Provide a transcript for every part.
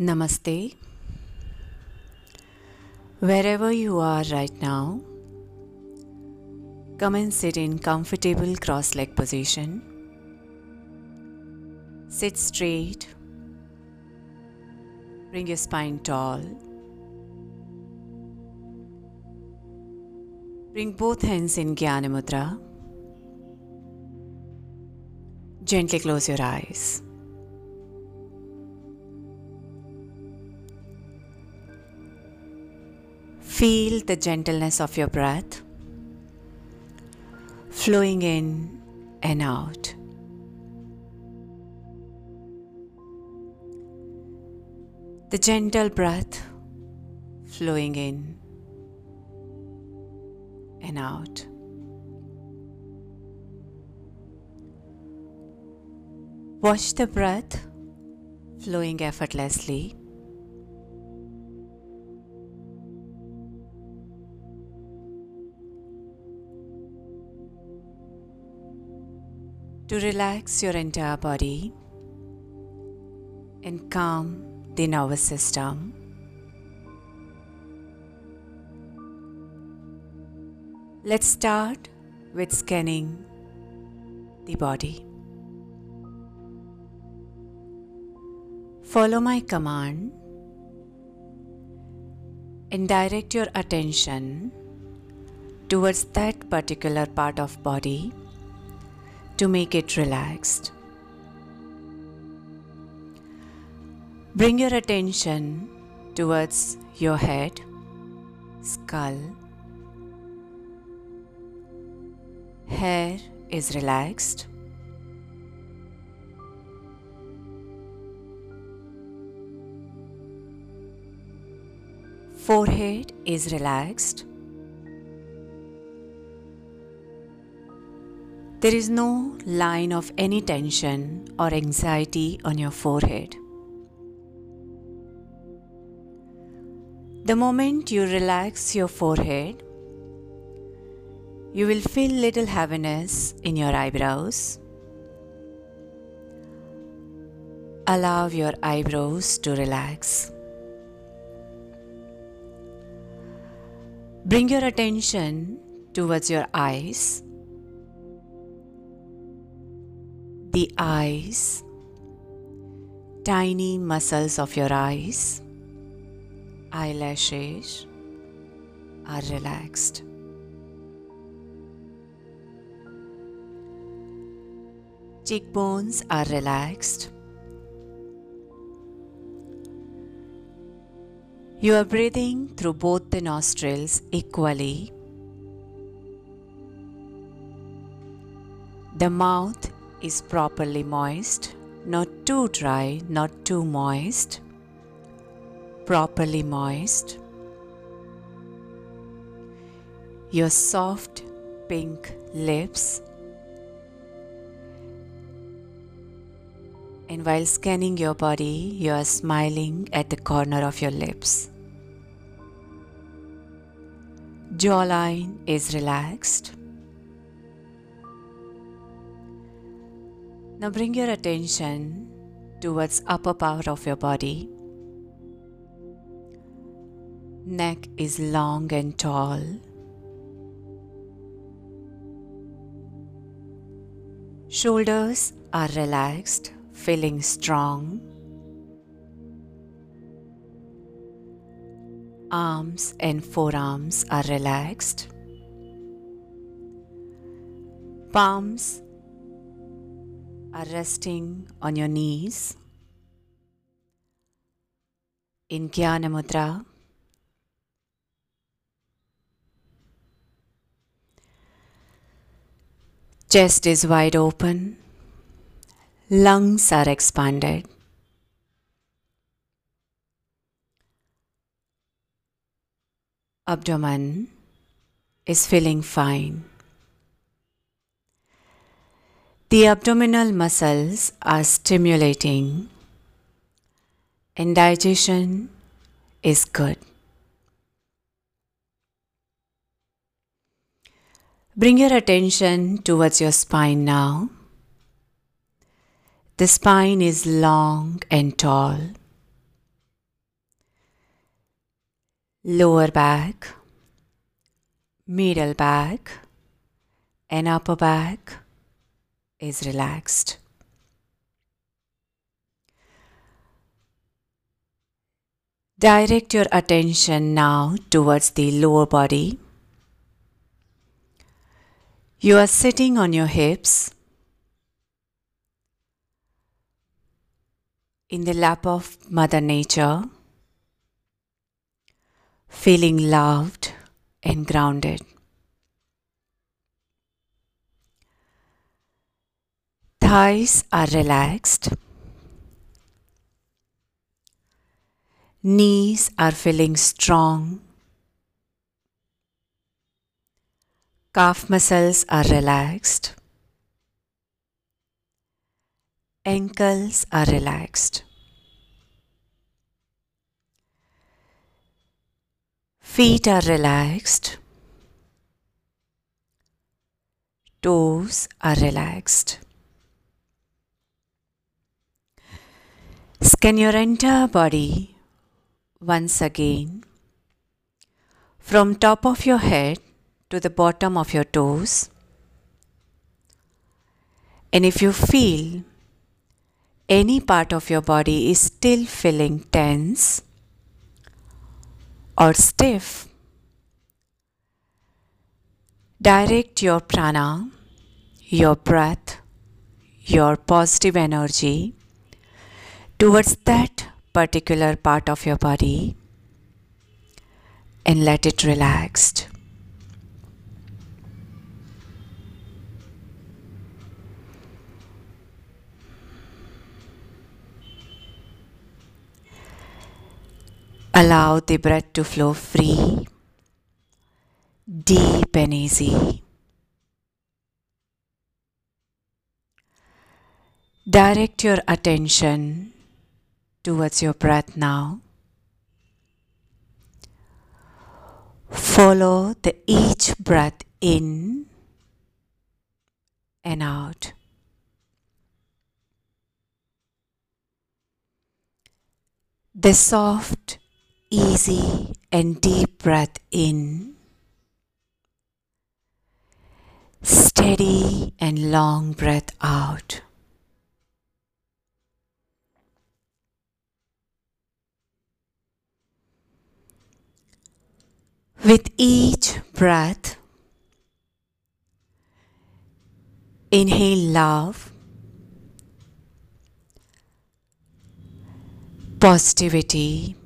Namaste. Wherever you are right now, come and sit in comfortable cross leg position. Sit straight. Bring your spine tall. Bring both hands in Jnana Mudra. Gently close your eyes. Feel the gentleness of your breath flowing in and out. The gentle breath flowing in and out. Watch the breath flowing effortlessly. To relax your entire body and calm the nervous system. Let's start with scanning the body. Follow my command and direct your attention towards that particular part of body to make it relaxed. Bring your attention towards your head, skull. Hair is relaxed. Forehead is relaxed. There is no line of any tension or anxiety on your forehead. The moment you relax your forehead, you will feel little heaviness in your eyebrows. Allow your eyebrows to relax. Bring your attention towards your eyes. The eyes, tiny muscles of your eyes, eyelashes are relaxed. Cheekbones are relaxed. You are breathing through both the nostrils equally. The mouth is properly moist, not too dry, not too moist. Properly moist. Your soft pink lips. And while scanning your body, you are smiling at the corner of your lips. Jawline is relaxed. Now bring your attention towards upper part of your body. Neck is long and tall. Shoulders are relaxed, feeling strong. Arms and forearms are relaxed. Palms are resting on your knees in Jnana Mudra. Chest is wide open, lungs are expanded. Abdomen is feeling fine. The abdominal muscles are stimulating and digestion is good. Bring your attention towards your spine now. The spine is long and tall. lower back, middle back, and upper back is relaxed. Direct your attention now towards the lower body. You are sitting on your hips in the lap of Mother Nature, feeling loved and grounded. Thighs are relaxed. Knees are feeling strong. Calf muscles are relaxed. Ankles are relaxed. Feet are relaxed. Toes are relaxed. Scan your entire body once again from top of your head to the bottom of your toes. And if you feel any part of your body is still feeling tense or stiff, direct your prana, your breath, your positive energy towards that particular part of your body and let it relaxed. Allow the breath to flow free, deep and easy. Direct your attention towards your breath now. Follow the each breath in and out. The soft, easy, and deep breath in. Steady and long breath out. With each breath, inhale love, positivity,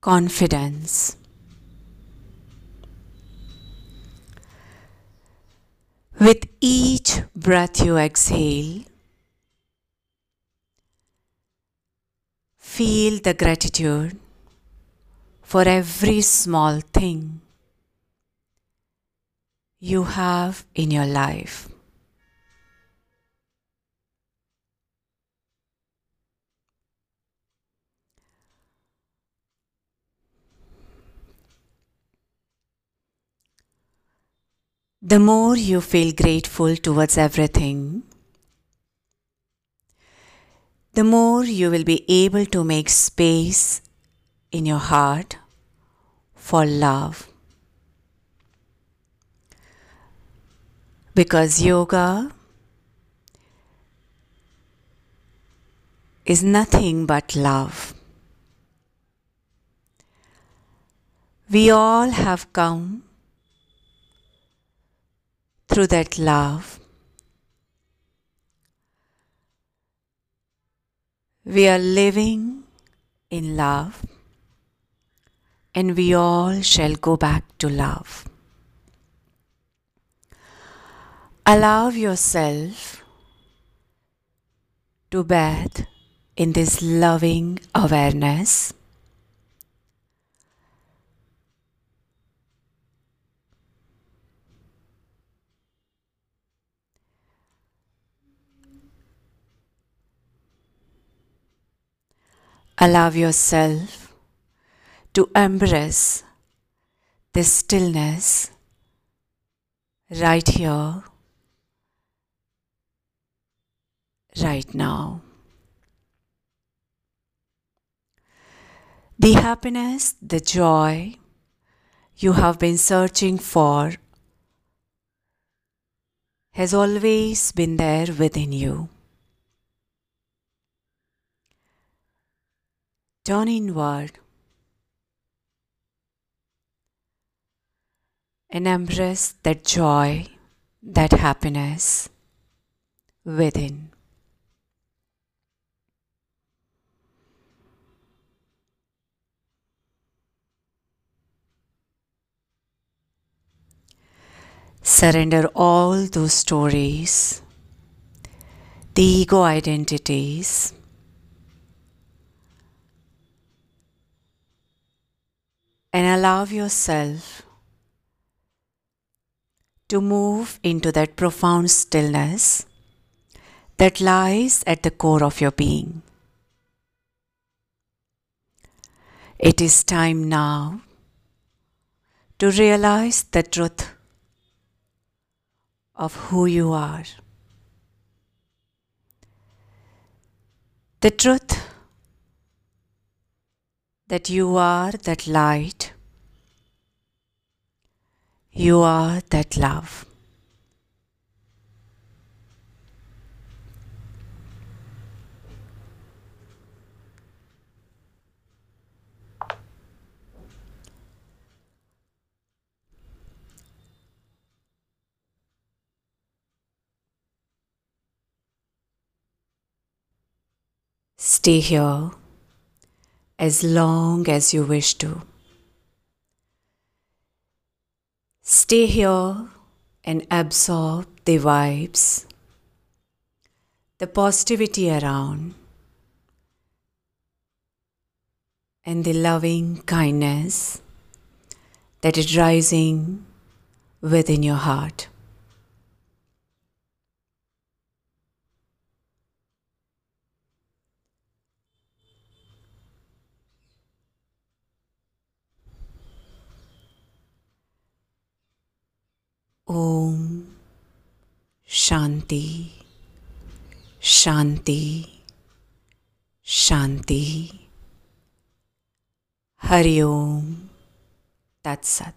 confidence. With each breath you exhale, Feel the gratitude for every small thing you have in your life. The more you feel grateful towards everything, the more you will be able to make space in your heart for love. Because yoga is nothing but love. We all have come through that love We are living in love and we all shall go back to love. Allow yourself to bathe in this loving awareness. Allow yourself to embrace this stillness right here, right now. The happiness, the joy you have been searching for has always been there within you. Turn inward and embrace that joy, that happiness within. Surrender all those stories, the ego identities, and allow yourself to move into that profound stillness that lies at the core of your being. It is time now to realize the truth of who you are. The truth that you are that light, you are that love. Stay here as long as you wish to. Stay here and absorb the vibes, the positivity around, and the loving kindness that is rising within your heart. शांति शांति शांति। हरिओम तत्सत।